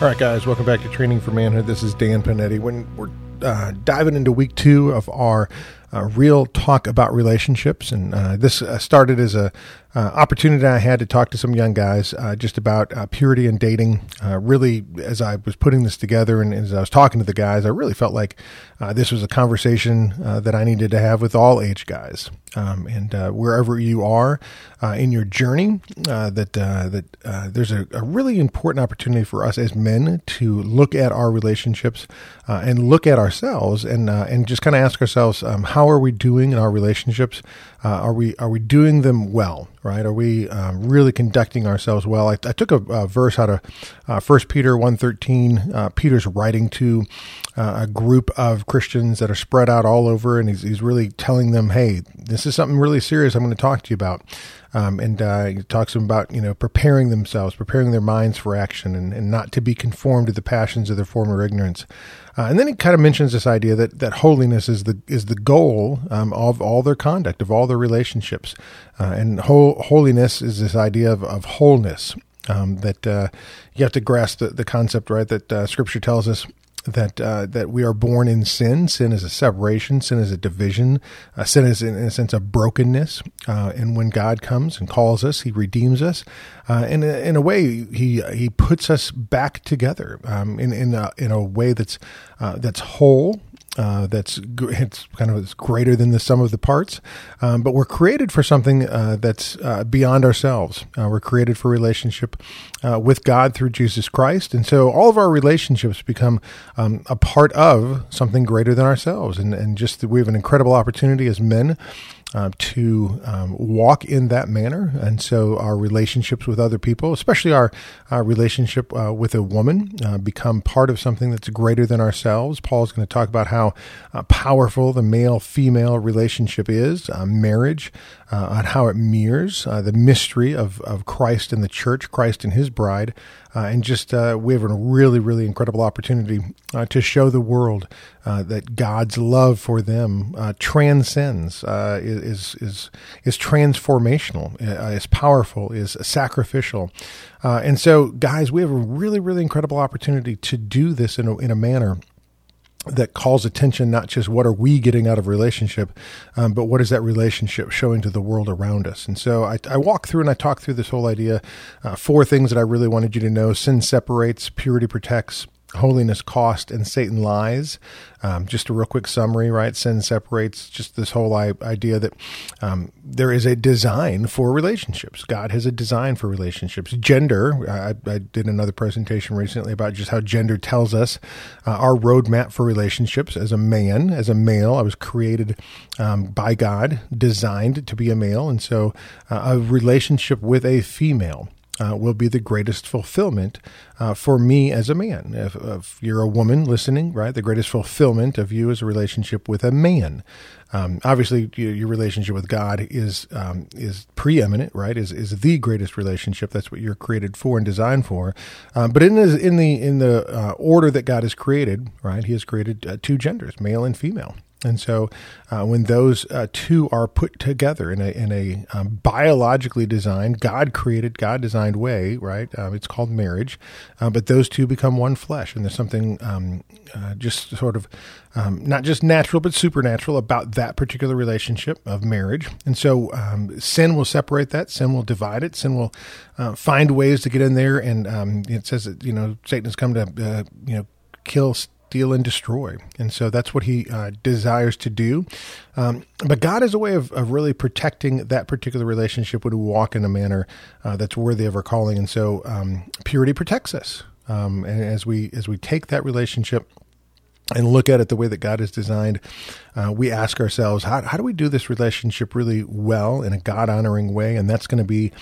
All right, guys, welcome back to Training for Manhood. This is Dan Panetti. When we're uh, diving into week two of our uh, real talk about relationships, and uh, this uh, started as a uh, opportunity I had to talk to some young guys uh, just about uh, purity and dating. Uh, really, as I was putting this together and as I was talking to the guys, I really felt like uh, this was a conversation uh, that I needed to have with all age guys. Um, and wherever you are in your journey, that that there's a, a, really important opportunity for us as men to look at our relationships and look at ourselves and and just kind of ask ourselves, um, how are we doing in our relationships? are we are we doing them well? right? Are we um, really conducting ourselves well? I, I took a, a, verse out of uh, First Peter one thirteen. Uh, Peter's writing to uh, a group of Christians that are spread out all over, and he's, he's really telling them, "Hey, this is something really serious. I'm going to talk to you about." Um, and uh, talks about you know preparing themselves, preparing their minds for action, and, and not to be conformed to the passions of their former ignorance. Uh, and then he kind of mentions this idea that that holiness is the is the goal um, of all their conduct, of all their relationships, uh, and whole, holiness is this idea of, of wholeness. Um, that uh, you have to grasp the, the concept, right? That uh, Scripture tells us that uh, that we are born in sin. Sin is a separation. Sin is a division. Uh, sin is, in, a sense, a brokenness. Uh, and when God comes and calls us, He redeems us. Uh, and in a way, He He puts us back together um, in in a, in a way that's uh, that's whole uh, that's it's kind of it's greater than the sum of the parts. Um, but we're created for something uh, that's uh, beyond ourselves. Uh, we're created for relationship uh, with God through Jesus Christ, and so all of our relationships become um, a part of something greater than ourselves. And and just we have an incredible opportunity as men uh, to um, walk in that manner. And so our relationships with other people, especially our, our relationship uh, with a woman, uh, become part of something that's greater than ourselves. Paul's going to talk about how uh, powerful the male female relationship is, uh, marriage, uh, on how it mirrors the mystery of, of Christ and the church, Christ and his bride. Uh, and just uh, we have a really, really incredible opportunity uh, to show the world uh, that God's love for them uh, transcends, uh, is is is transformational, is powerful, is sacrificial, and so, guys, we have a really, really incredible opportunity to do this in a, in a manner that calls attention not just what are we getting out of relationship um, but what is that relationship showing to the world around us? And so i, I walk through and i talk through this whole idea uh, four things that i really wanted you to know. Sin separates purity protects holiness cost and satan lies. Um, just a real quick summary right? Sin separates just this whole idea that um, there is a design for relationships. God has a design for relationships. Gender i, I did another presentation recently about just how gender tells us uh, our roadmap for relationships as a man as a male. I was created um, by god designed to be a male. And so uh, a relationship with a female uh, will be the greatest fulfillment uh, for me as a man. If, if, you're a woman listening, right, the greatest fulfillment of you is a relationship with a man. Um, obviously, your, relationship with God is um, is preeminent, right? Is is the greatest relationship. That's what you're created for and designed for. Um, but in the in the in the uh, order that God has created, right, He has created uh, two genders, male and female. And so, uh, when those uh, two are put together in a in a um, biologically designed, God created, God designed way, right? Um, it's called marriage, uh, but those two become one flesh, and there's something um, uh, just sort of um, not just natural but supernatural about that particular relationship of marriage. And so, um, sin will separate that. Sin will divide it. Sin will uh, find ways to get in there. And um, it says that you know Satan has come to uh, you know kill steal, and destroy. And so that's what he uh, desires to do. Um, but God has a way of, of really protecting that particular relationship when we walk in a manner uh, that's worthy of our calling. And so um, purity protects us. Um, and as we as we take that relationship and look at it the way that God has designed, uh, we ask ourselves, how, how do we do this relationship really well in a God honoring way? And that's going to be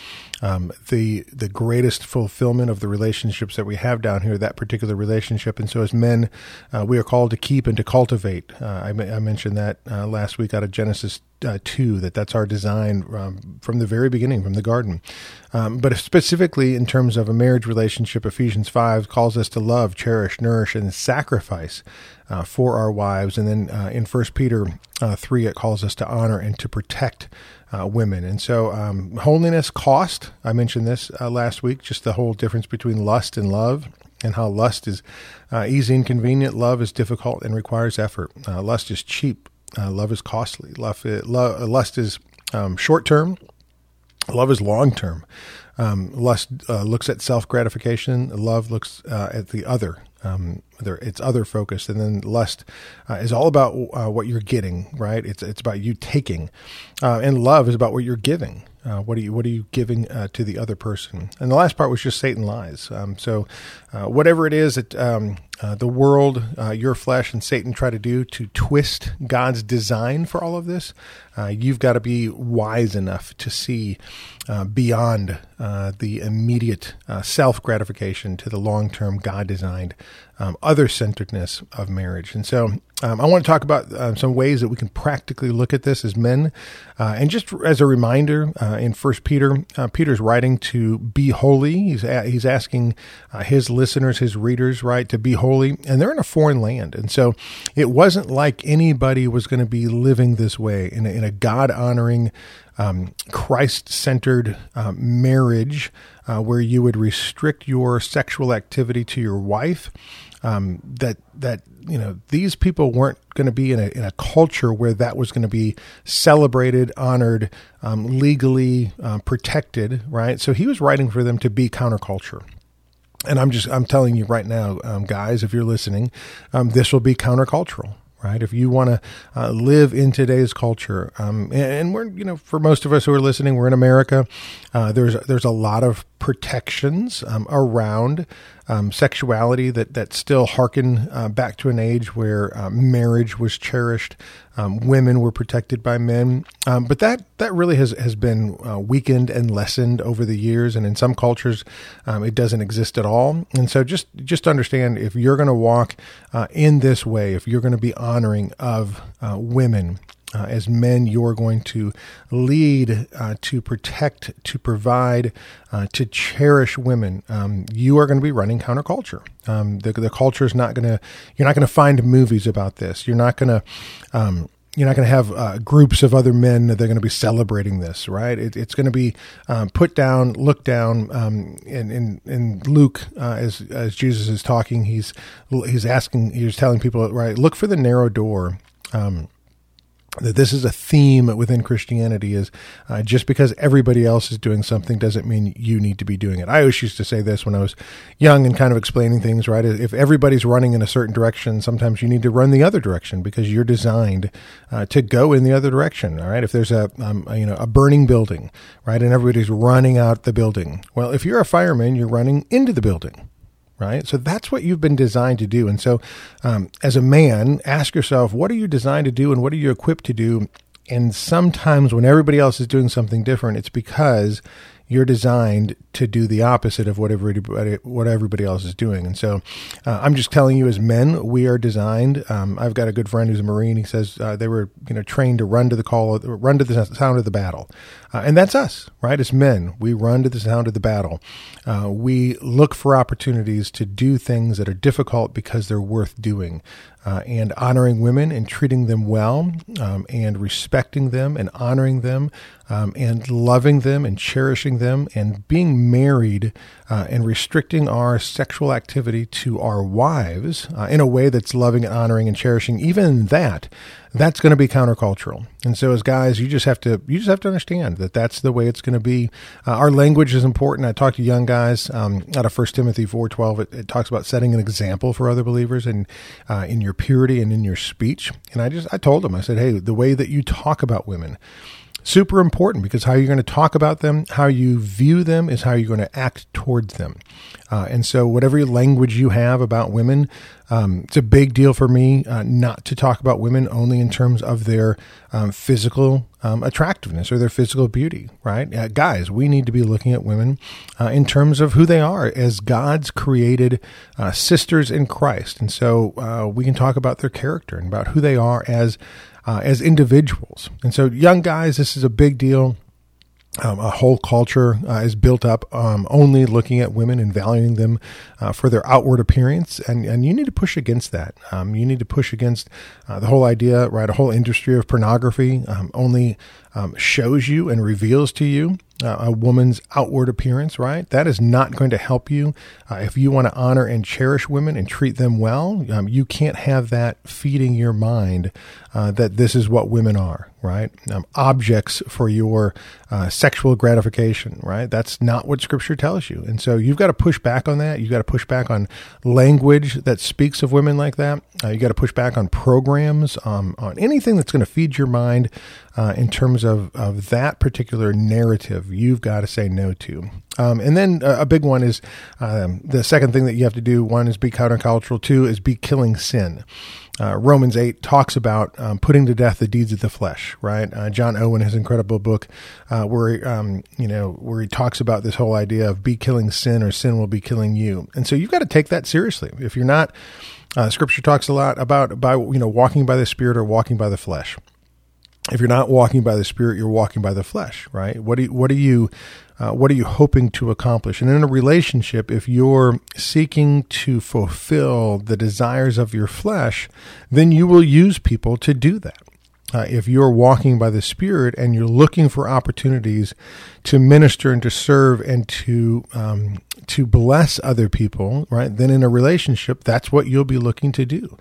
um, the the greatest fulfillment of the relationships that we have down here, that particular relationship. And so, as men, uh, we are called to keep and to cultivate. Uh, I, I, mentioned that uh, last week out of Genesis uh, 2 that that's our design um, from the very beginning from the garden um, but specifically in terms of a marriage relationship ephesians 5 calls us to love cherish nourish and sacrifice uh, for our wives and then uh, in 1 peter uh, 3 it calls us to honor and to protect uh, women and so um, holiness cost i mentioned this uh, last week just the whole difference between lust and love and how lust is easy and convenient love is difficult and requires effort lust is cheap uh, love is costly. Love lust is um, short term. Love is long term. Um, lust uh, looks at self gratification. Love looks uh, at the other. Um, it's other focused, and then lust uh, is all about uh, what you're getting. Right? It's it's about you taking, uh, and love is about what you're giving. Uh, what are you What are you giving uh, to the other person? And the last part was just Satan lies. Um, so, uh, whatever it is that um, uh, the world, uh, your flesh, and Satan try to do to twist God's design for all of this, uh, you've got to be wise enough to see beyond the immediate self gratification to the long term God designed um, other centeredness of marriage. And so um, I want to talk about uh, some ways that we can practically look at this as men. Uh, and just as a reminder, uh, in First Peter, uh, Peter's writing to be holy. He's, a- he's asking uh, his listeners, his readers, right, to be holy. And they're in a foreign land. And so it wasn't like anybody was going to be living this way in a, in a God honoring, um, Christ centered uh, marriage uh, where you would restrict your sexual activity to your wife. Um, that that you know these people weren't going to be in a in a culture where that was going to be celebrated, honored, um, legally uh, protected, right? So he was writing for them to be counterculture. And I'm just I'm telling you right now, um, guys, if you're listening, um, this will be countercultural, right? If you want to uh, live in today's culture, um, and, we're, you know, for most of us who are listening, we're in America. Uh, there's there's a lot of protections um, around um, sexuality that that still harken uh, back to an age where uh, marriage was cherished, um, women were protected by men, um, but that that really has has been uh, weakened and lessened over the years, and in some cultures, um, it doesn't exist at all. And so, just just understand if you're going to walk uh, in this way, if you're going to be honoring of uh, women uh, as men, you're going to lead, uh, to protect, to provide, uh, to cherish women. Um, you are going to be running counterculture. Um, the, the culture is not going to. You're not going to find movies about this. You're not going to. Um, you're not going to have uh, groups of other men that are going to be celebrating this, right? It, it's going to be um, put down, looked down. Um, in, in, in Luke, uh, as as Jesus is talking, he's he's asking, he's telling people, right? Look for the narrow door. Um, that this is a theme within Christianity is uh, just because everybody else is doing something doesn't mean you need to be doing it. I always used to say this when I was young and kind of explaining things, right? If everybody's running in a certain direction, sometimes you need to run the other direction because you're designed uh, to go in the other direction. All right. If there's a, um, a, you know, a burning building, right, and everybody's running out the building. Well, if you're a fireman, you're running into the building right? So that's what you've been designed to do. And so, um, as a man, ask yourself, what are you designed to do and what are you equipped to do? And sometimes when everybody else is doing something different, it's because you're designed to do the opposite of what everybody, what everybody else is doing. And so uh, I'm just telling you, as men, we are designed. Um, I've got a good friend who's a Marine. He says uh, they were you know trained to run to the call, run to the sound of the battle. Uh, and that's us, right? As men, we run to the sound of the battle. Uh, we look for opportunities to do things that are difficult because they're worth doing. Uh, and honoring women and treating them well um, and respecting them and honoring them um, and loving them and cherishing them and being married uh, and restricting our sexual activity to our wives uh, in a way that's loving and honoring and cherishing even that that's going to be countercultural. And so, as guys, you just have to you just have to understand that that's the way it's going to be. Uh, our language is important. I talk to young guys um, out of First Timothy four twelve. It, it, talks about setting an example for other believers and uh, in your purity and in your speech. And I just I told them I said, hey, the way that you talk about women super important because how you're going to talk about them, how you view them, is how you're going to act towards them. Uh, and so, whatever language you have about women, um, it's a big deal for me uh, not to talk about women only in terms of their um, physical um, attractiveness or their physical beauty, right? Uh, guys, we need to be looking at women uh, in terms of who they are as God's created uh, sisters in Christ. And so uh, we can talk about their character and about who they are as, uh, as individuals. And so, young guys, this is a big deal. Um, a whole culture uh, is built up um, only looking at women and valuing them uh, for their outward appearance, and and you need to push against that. Um, you need to push against uh, the whole idea, right? A whole industry of pornography um, only um, shows you and reveals to you uh, a woman's outward appearance, right? That is not going to help you. Uh, if you want to honor and cherish women and treat them well, um, you can't have that feeding your mind uh, that this is what women are, right? Um, objects for your uh, sexual gratification, right? That's not what Scripture tells you. And so you've got to push back on that. You've got to push back on language that speaks of women like that. Uh, you got to push back on programs, um, on anything that's going to feed your mind uh, in terms of, of that particular narrative, you've got to say no to. Um, and then uh, a big one is um, the second thing that you have to do. One is be countercultural. Two is be killing sin. Uh, Romans 8 talks about um, putting to death the deeds of the flesh, right? Uh, John Owen, his incredible book, uh, where, um, you know, where he talks about this whole idea of be killing sin or sin will be killing you. And so you've got to take that seriously. If you're not, uh, scripture talks a lot about, by, you know, walking by the spirit or walking by the flesh if you're not walking by the spirit you're walking by the flesh right? What do you, what are you uh, what are you hoping to accomplish? And in a relationship if you're seeking to fulfill the desires of your flesh then you will use people to do that uh, if you're walking by the Spirit and you're looking for opportunities to minister and to serve and to um, to bless other people, right? Then in a relationship, that's what you'll be looking to do.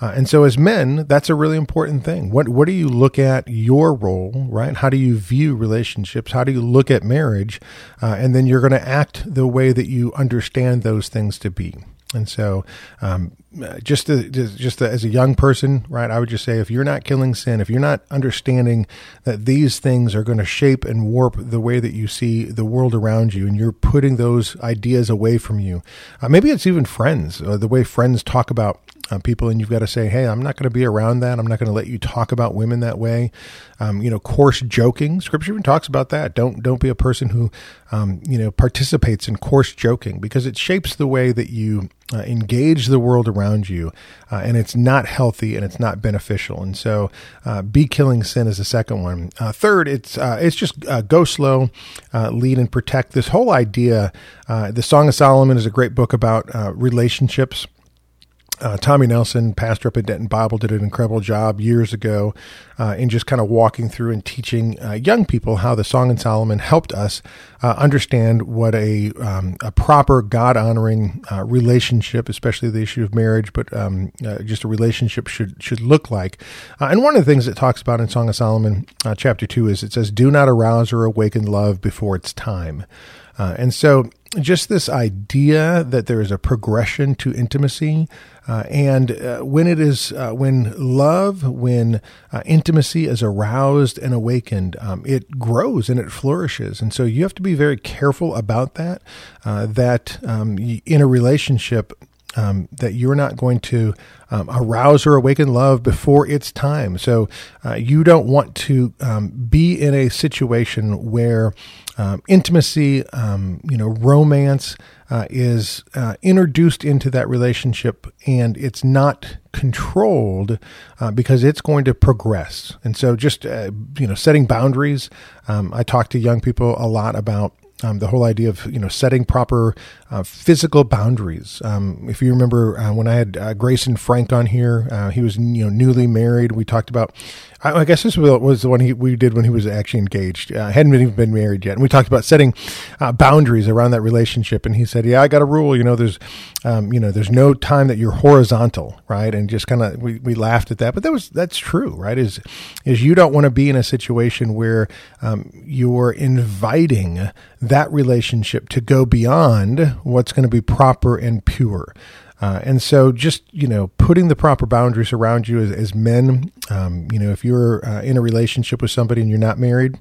Uh, and so, as men, that's a really important thing. What what do you look at your role, right? How do you view relationships? How do you look at marriage? Uh, and then you're going to act the way that you understand those things to be. And so, um, just to, just to, as a young person, right? I would just say if you're not killing sin, if you're not understanding that these things are going to shape and warp the way that you see the world around you, and you're putting those ideas away from you, uh, maybe it's even friends, uh, the way friends talk about uh, people, and you've got to say, "Hey, I'm not going to be around that. I'm not going to let you talk about women that way." Um, you know, coarse joking. Scripture even talks about that. Don't don't be a person who, um, you know, participates in coarse joking because it shapes the way that you uh, engage the world around you, uh, and it's not healthy and it's not beneficial. And so, uh, be killing sin is the second one. Uh, third, it's uh, it's just go slow, lead and protect. This whole idea, the Song of Solomon is a great book about relationships. Uh, Tommy Nelson, pastor up at Denton Bible, did an incredible job years ago uh, in just kind of walking through and teaching uh, young people how the Song of Solomon helped us uh, understand what a um, a proper God honoring uh, relationship, especially the issue of marriage, but um, uh, just a relationship should should look like. and one of the things it talks about in Song of Solomon, chapter two, is it says, "Do not arouse or awaken love before its time." And so just this idea that there is a progression to intimacy, uh, and uh, when it is uh, when love, when uh, intimacy is aroused and awakened, um, it grows and it flourishes. And so you have to be very careful about that. Uh, that um, in a relationship, um, that you're not going to um, arouse or awaken love before it's time. So uh, you don't want to um, be in a situation where um, intimacy, um, you know, romance uh, is uh, introduced into that relationship and it's not controlled uh, because it's going to progress. And so just, uh, you know, setting boundaries. Um, I talk to young people a lot about um, the whole idea of you know setting proper uh, physical boundaries. Um, if you remember uh, when I had uh, Grayson Frank on here, uh, he was you know newly married. We talked about. I, I guess this was the one he, we did when he was actually engaged. Uh, hadn't even been married yet, and we talked about setting uh, boundaries around that relationship. And he said, "Yeah, I got a rule. You know, there's um, you know there's no time that you're horizontal, right?" And just kind of we, we laughed at that, but that was that's true, right? Is is you don't want to be in a situation where um, you're inviting that relationship to go beyond what's going to be proper and pure. Uh, and so, just you know, putting the proper boundaries around you as, as men. Um, you know, if you're uh, in a relationship with somebody and you're not married,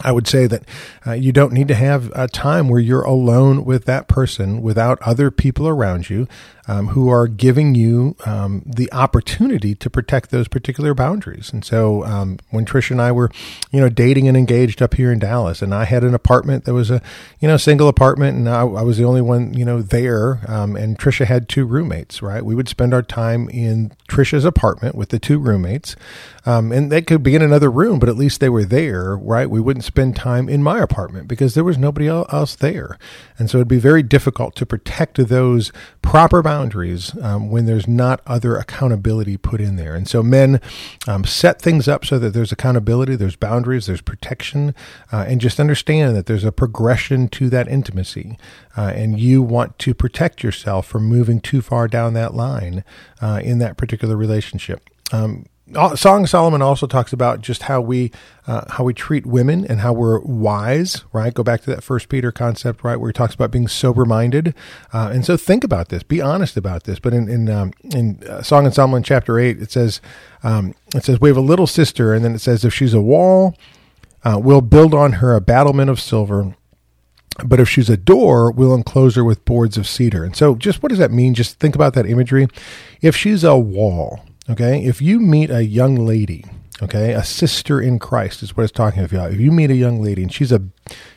I would say that uh, you don't need to have a time where you're alone with that person without other people around you um, who are giving you um, the opportunity to protect those particular boundaries. And so um, when Trisha and I were, you know, dating and engaged up here in Dallas, and I had an apartment that was a, you know, single apartment, and I, I was the only one, you know, there. Um, and Trisha had two roommates, right? We would spend our time in Trisha's apartment with the two roommates, um, and they could be in another room, but at least they were there, right? We wouldn't spend time in my apartment because there was nobody else there, and so it'd be very difficult to protect those proper boundaries um, when there's not other accountability put in there. And so men um, set things up so that there's accountability, there's boundaries, there's protection, uh, and just understand that there's a progression to that intimacy. Uh, and you want to protect yourself from moving too far down that line uh, in that particular relationship. Um, Song of Solomon also talks about just how we uh, how we treat women and how we're wise, right? Go back to that First Peter concept, right, where he talks about being sober minded, uh, and so think about this, be honest about this. But in in um, in uh, Song Solomon chapter eight, it says um, it says we have a little sister, and then it says if she's a wall, uh, we'll build on her a battlement of silver. But if she's a door, we'll enclose her with boards of cedar. And so, just what does that mean? Just think about that imagery. If she's a wall, Okay. If you meet a young lady, okay, a sister in Christ is what it's talking about. If you meet a young lady and she's a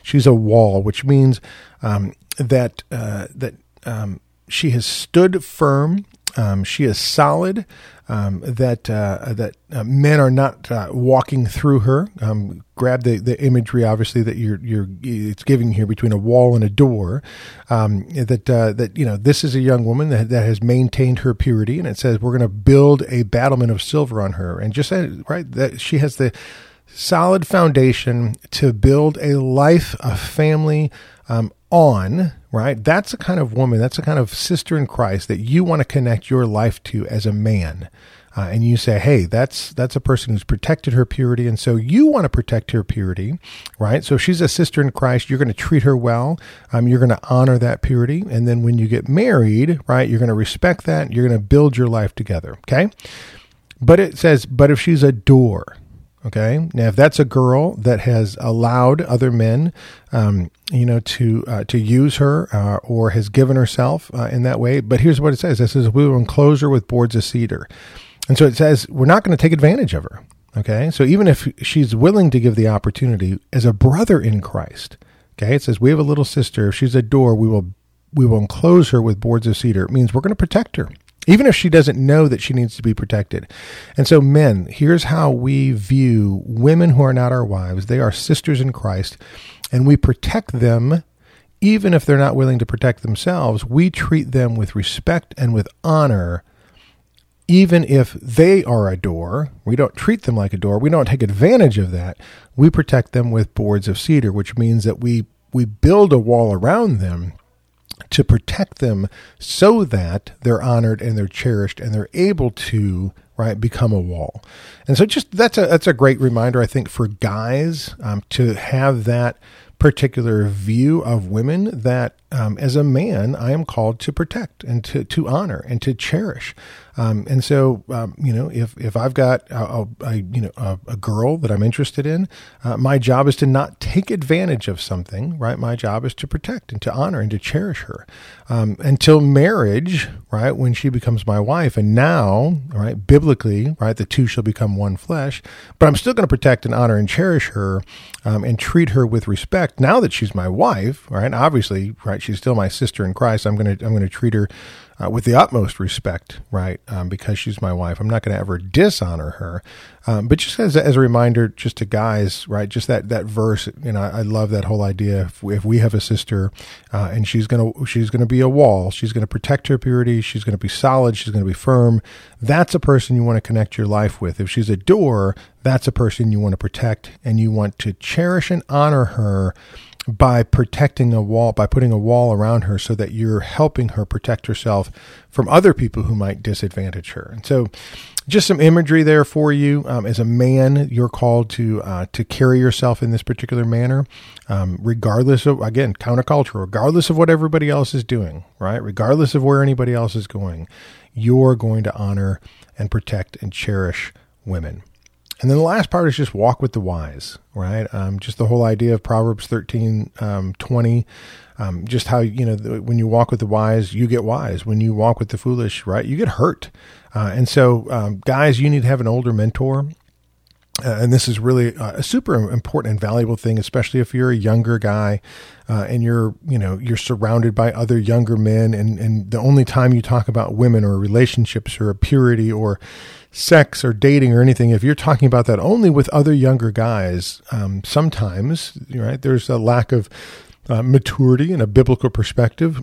she's a wall, which means um, that uh, that um, she has stood firm um, she is solid. Um, that uh, that uh, men are not uh, walking through her. Um, grab the, the imagery, obviously that you're you're it's giving here between a wall and a door. Um, that uh, that you know this is a young woman that that has maintained her purity, and it says we're going to build a battlement of silver on her, and just right that she has the solid foundation to build a life, a family um, on right? That's the kind of woman, that's the kind of sister in Christ that you want to connect your life to as a man. Uh, and you say, "Hey, that's that's a person who's protected her purity, and so you want to protect her purity, right? So if she's a sister in Christ, you're going to treat her well. Um, you're going to honor that purity, and then when you get married, right, you're going to respect that. You're going to build your life together. Okay, but it says, but if she's a door, Okay. Now, if that's a girl that has allowed other men, um, you know, to uh, to use her uh, or has given herself uh, in that way, but here's what it says: it says we will enclose her with boards of cedar, and so it says we're not going to take advantage of her. Okay. So even if she's willing to give the opportunity as a brother in Christ, okay, it says we have a little sister. If she's a door, we will we will enclose her with boards of cedar. It means we're going to protect her even if she doesn't know that she needs to be protected. And so, men, here's how we view women who are not our wives they are sisters in Christ, and we protect them. Even if they're not willing to protect themselves, we treat them with respect and with honor even if they are a door, we don't treat them like a door. We don't take advantage of that. We protect them with boards of cedar, which means that we we build a wall around them to protect them so that they're honored and they're cherished and they're able to right become a wall and so just that's a that's a great reminder i think for guys um, to have that particular view of women that um, as a man I am called to protect and to, to honor and to cherish. Um, and so, um, you know, if, if I've got a, a you know, a, a, girl that I'm interested in, uh, my job is to not take advantage of something, right? My job is to protect and to honor and to cherish her um, until marriage, right? When she becomes my wife. And now, right, biblically, right, the two shall become one flesh, but I'm still going to protect and honor and cherish her um, and treat her with respect now that she's my wife, right? Obviously, right, she's still my sister in Christ. I'm going to, I'm going to treat her uh, with the utmost respect, right? Um, because she's my wife. I'm not going to ever dishonor her. Um, but just as, as a reminder, just to guys, right? Just that, that verse, you know, I, I love that whole idea. If we, if we have a sister, uh, and she's going to, she's going to be a wall, she's going to protect her purity, she's going to be solid, she's going to be firm. That's a person you want to connect your life with. If she's a door, that's a person you want to protect and you want to cherish and honor her by protecting a wall, by putting a wall around her so that you're helping her protect herself from other people who might disadvantage her. And so, just some imagery there for you. Um, as a man, you're called to uh, to carry yourself in this particular manner, um, regardless of again counterculture, regardless of what everybody else is doing, right? Regardless of where anybody else is going, you're going to honor and protect and cherish women. And then the last part is just walk with the wise, right? Um, just the whole idea of Proverbs 13, um, 20, um, just how, you know, the, when you walk with the wise, you get wise. When you walk with the foolish, right, you get hurt. Uh, and so, um, guys, you need to have an older mentor. Uh, and this is really a super important and valuable thing, especially if you're a younger guy uh, and you're, you know, you're surrounded by other younger men, and and the only time you talk about women or relationships or purity or sex or dating or anything, if you're talking about that only with other younger guys, um, sometimes right there's a lack of uh, maturity and a biblical perspective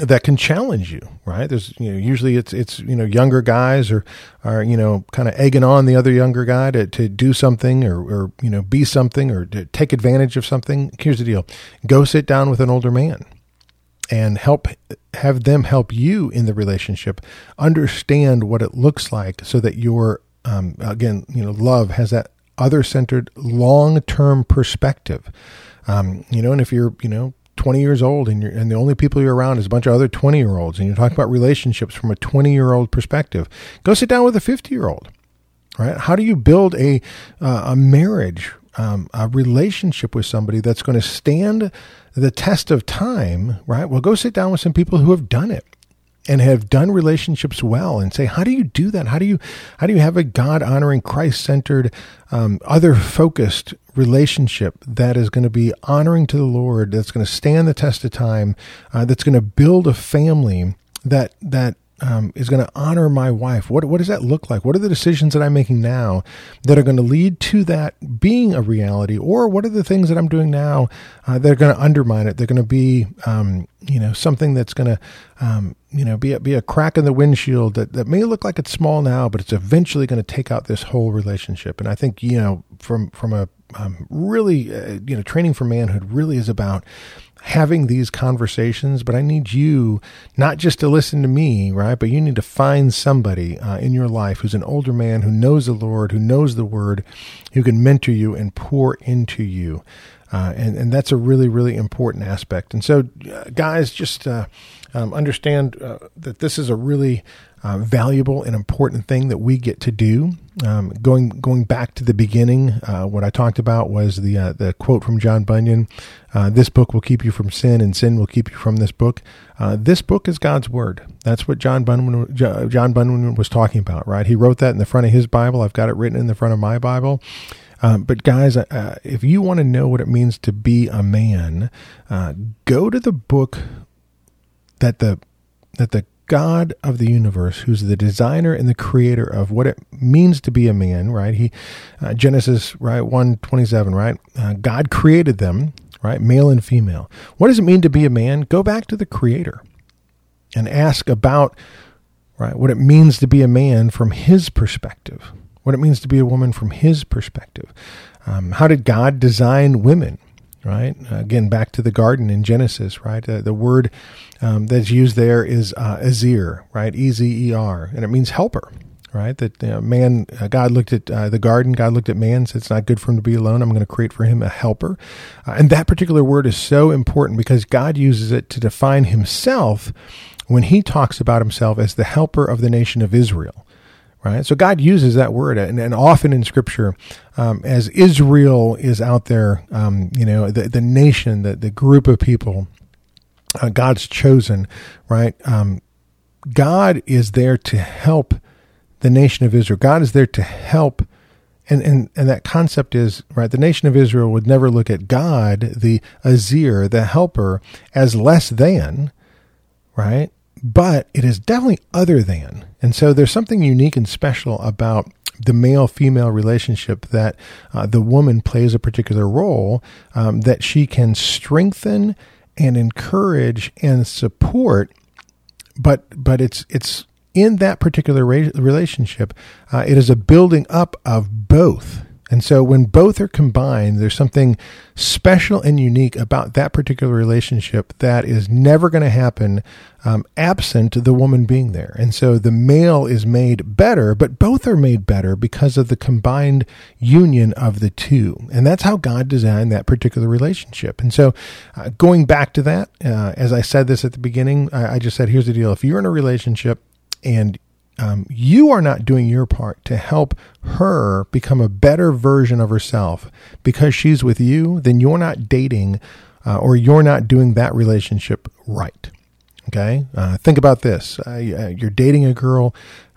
that can challenge you, right? There's you know usually it's it's you know younger guys or are you know kind of egging on the other younger guy to, to do something or or you know be something or to take advantage of something. Here's the deal: go sit down with an older man and help have them help you in the relationship understand what it looks like, so that your um, again you know love has that other centered long term perspective. Um, you know, and if you're you know 20 years old and and the only people you're around is a bunch of other 20 year olds and you're talking about relationships from a 20 year old perspective go sit down with a 50 year old right how do you build a uh, a marriage um, a relationship with somebody that's going to stand the test of time right? Well go sit down with some people who have done it and have done relationships well and say how do you do that? How do you how do you have a god honoring christ centered um, other focused relationship that is going to be honoring to the lord that's going to stand the test of time uh, that's going to build a family that that um, is going to honor my wife? What what does that look like? What are the decisions that I'm making now that are going to lead to that being a reality, or what are the things that I'm doing now uh, that are going to undermine it? They're going to be um, you know something that's going to um, you know be a, be a crack in the windshield that, that may look like it's small now, but it's eventually going to take out this whole relationship. And I think you know from from a um, really uh, you know training for manhood really is about having these conversations, but I need you not just to listen to me, right? But you need to find somebody uh, in your life who's an older man who knows the Lord, who knows the Word, who can mentor you and pour into you. Uh, and, and that's a really, really important aspect. And so, uh, guys, just uh, um, understand uh, that this is a really uh, valuable and important thing that we get to do. Um, going going back to the beginning, uh, what I talked about was the the quote from John Bunyan: "This book will keep you from sin, and sin will keep you from this book." This book is God's word. That's what John Bunyan John Bunyan was talking about, right? He wrote that in the front of his Bible. I've got it written in the front of my Bible. Um, but guys, uh, if you want to know what it means to be a man, go to the book that the that the God of the universe, who's the designer and the creator of what it means to be a man, right? He, uh, Genesis, right, 127, right? Uh, God created them, right? Male and female. What does it mean to be a man? Go back to the creator and ask about, right, what it means to be a man from his perspective, what it means to be a woman from his perspective. Um, how did God design women? right? Again, back to the garden in Genesis, right? Uh, the word um, that's used there is uh, Ezer, right? E Z E R, and it means helper, right? That uh, man, uh, God looked at uh, the garden, God looked at man, said it's not good for him to be alone. I'm going to create for him a helper. Uh, and that particular word is so important because God uses it to define himself when he talks about himself as the helper of the nation of Israel right? So God uses that word, and, and often in Scripture, um, as Israel is out there, um, you know, the, the nation, the, the group of people, uh, God's chosen, right? Um, God is there to help the nation of Israel. God is there to help. And, and, and that concept is, right, the nation of Israel would never look at God, the Ezer, the helper, as less than, right? But it is definitely other than. And so there's something unique and special about the male female relationship that uh, the woman plays a particular role um, that she can strengthen and encourage and support but but it's it's in that particular relationship uh, it is a building up of both and so when both are combined, there's something special and unique about that particular relationship that is never going to happen um, absent the woman being there. And so the male is made better, but both are made better because of the combined union of the two. And that's how God designed that particular relationship. And so uh, going back to that, uh, as I said this at the beginning, I, I just said, here's the deal. If you're in a relationship and um, you are not doing your part to help her become a better version of herself because she's with you, then you're not dating uh, or you're not doing that relationship right. Okay? Uh, think about this uh, uh you're dating a girl.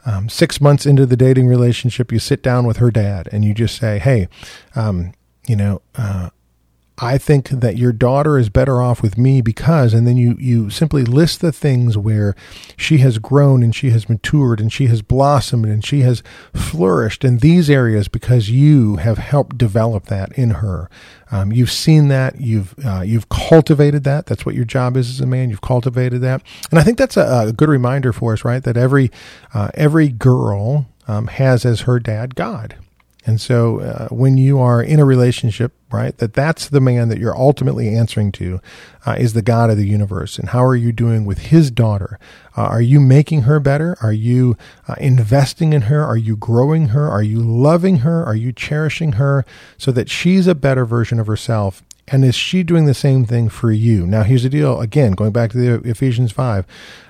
Um, six months into the dating relationship, you sit down with her dad and you just say, Hey, um, you know, uh, I think that your daughter is better off with me because, and then you, you simply list the things where she has grown and she has matured and she has blossomed and she has flourished in these areas because you have helped develop that in her. Um, you've seen that. You've uh, you've cultivated that. That's what your job is as a man. You've cultivated that, and I think that's a, a good reminder for us, right? That every uh, every girl um, has as her dad God. And so uh, when you are in a relationship, right, that that's the man that you're ultimately answering to uh, is the God of the universe. And how are you doing with his daughter? Uh, are you making her better? Are you uh, investing in her? Are you growing her? Are you loving her? Are you cherishing her so that she's a better version of herself? And is she doing the same thing for you? Now, here's the deal. Again, going back to the Ephesians 5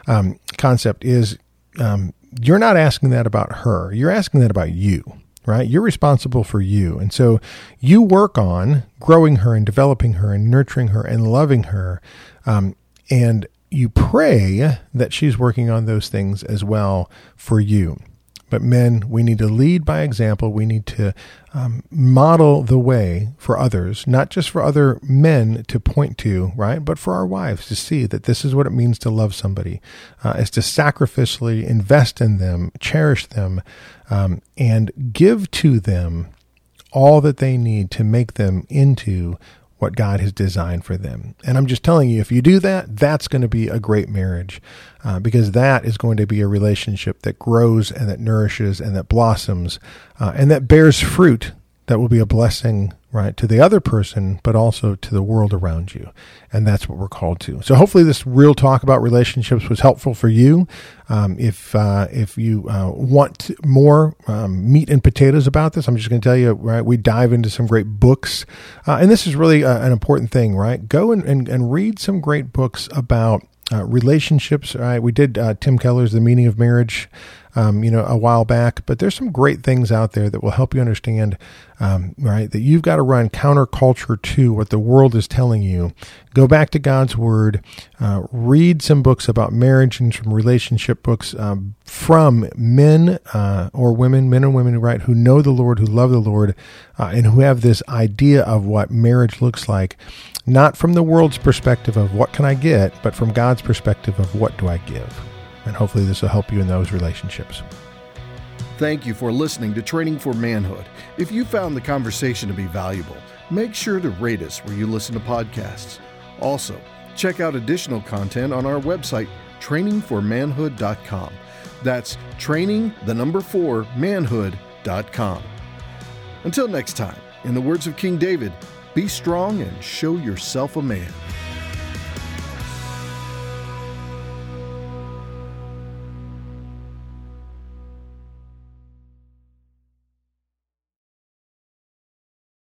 um, concept is um, you're not asking that about her. You're asking that about you right? You're responsible for you. And so you work on growing her and developing her and nurturing her and loving her. Um, and you pray that she's working on those things as well for you. But men, we need to lead by example. We need to um, model the way for others, not just for other men to point to, right? But for our wives to see that this is what it means to love somebody, uh, is to sacrificially invest in them, cherish them, um, and give to them all that they need to make them into what God has designed for them. And I'm just telling you, if you do that, that's going to be a great marriage uh, because that is going to be a relationship that grows and that nourishes and that blossoms uh, and that bears fruit that will be a blessing right to the other person but also to the world around you. And that's what we're called to. So hopefully this real talk about relationships was helpful for you. Um, if uh, if you uh, want more um, meat and potatoes about this i'm just going to tell you right we dive into some great books. Uh, and this is really uh, an important thing right? Go and, and, and read some great books about uh, relationships. Right, we did uh, Tim Keller's The Meaning of Marriage, um, you know, a while back. But there's some great things out there that will help you understand, um, right, that you've got to run counterculture to what the world is telling you. Go back to God's Word, uh, read some books about marriage and some relationship books um, from men uh, or women, men and women, right, who know the Lord, who love the Lord, uh, and who have this idea of what marriage looks like not from the world's perspective of what can I get, but from God's perspective of what do I give. And hopefully this will help you in those relationships. Thank you for listening to Training for Manhood. If you found the conversation to be valuable, make sure to rate us where you listen to podcasts. Also, check out additional content on our website, trainingformanhood.com. That's training, the number four, manhood.com. Until next time, in the words of King David, be strong and show yourself a man.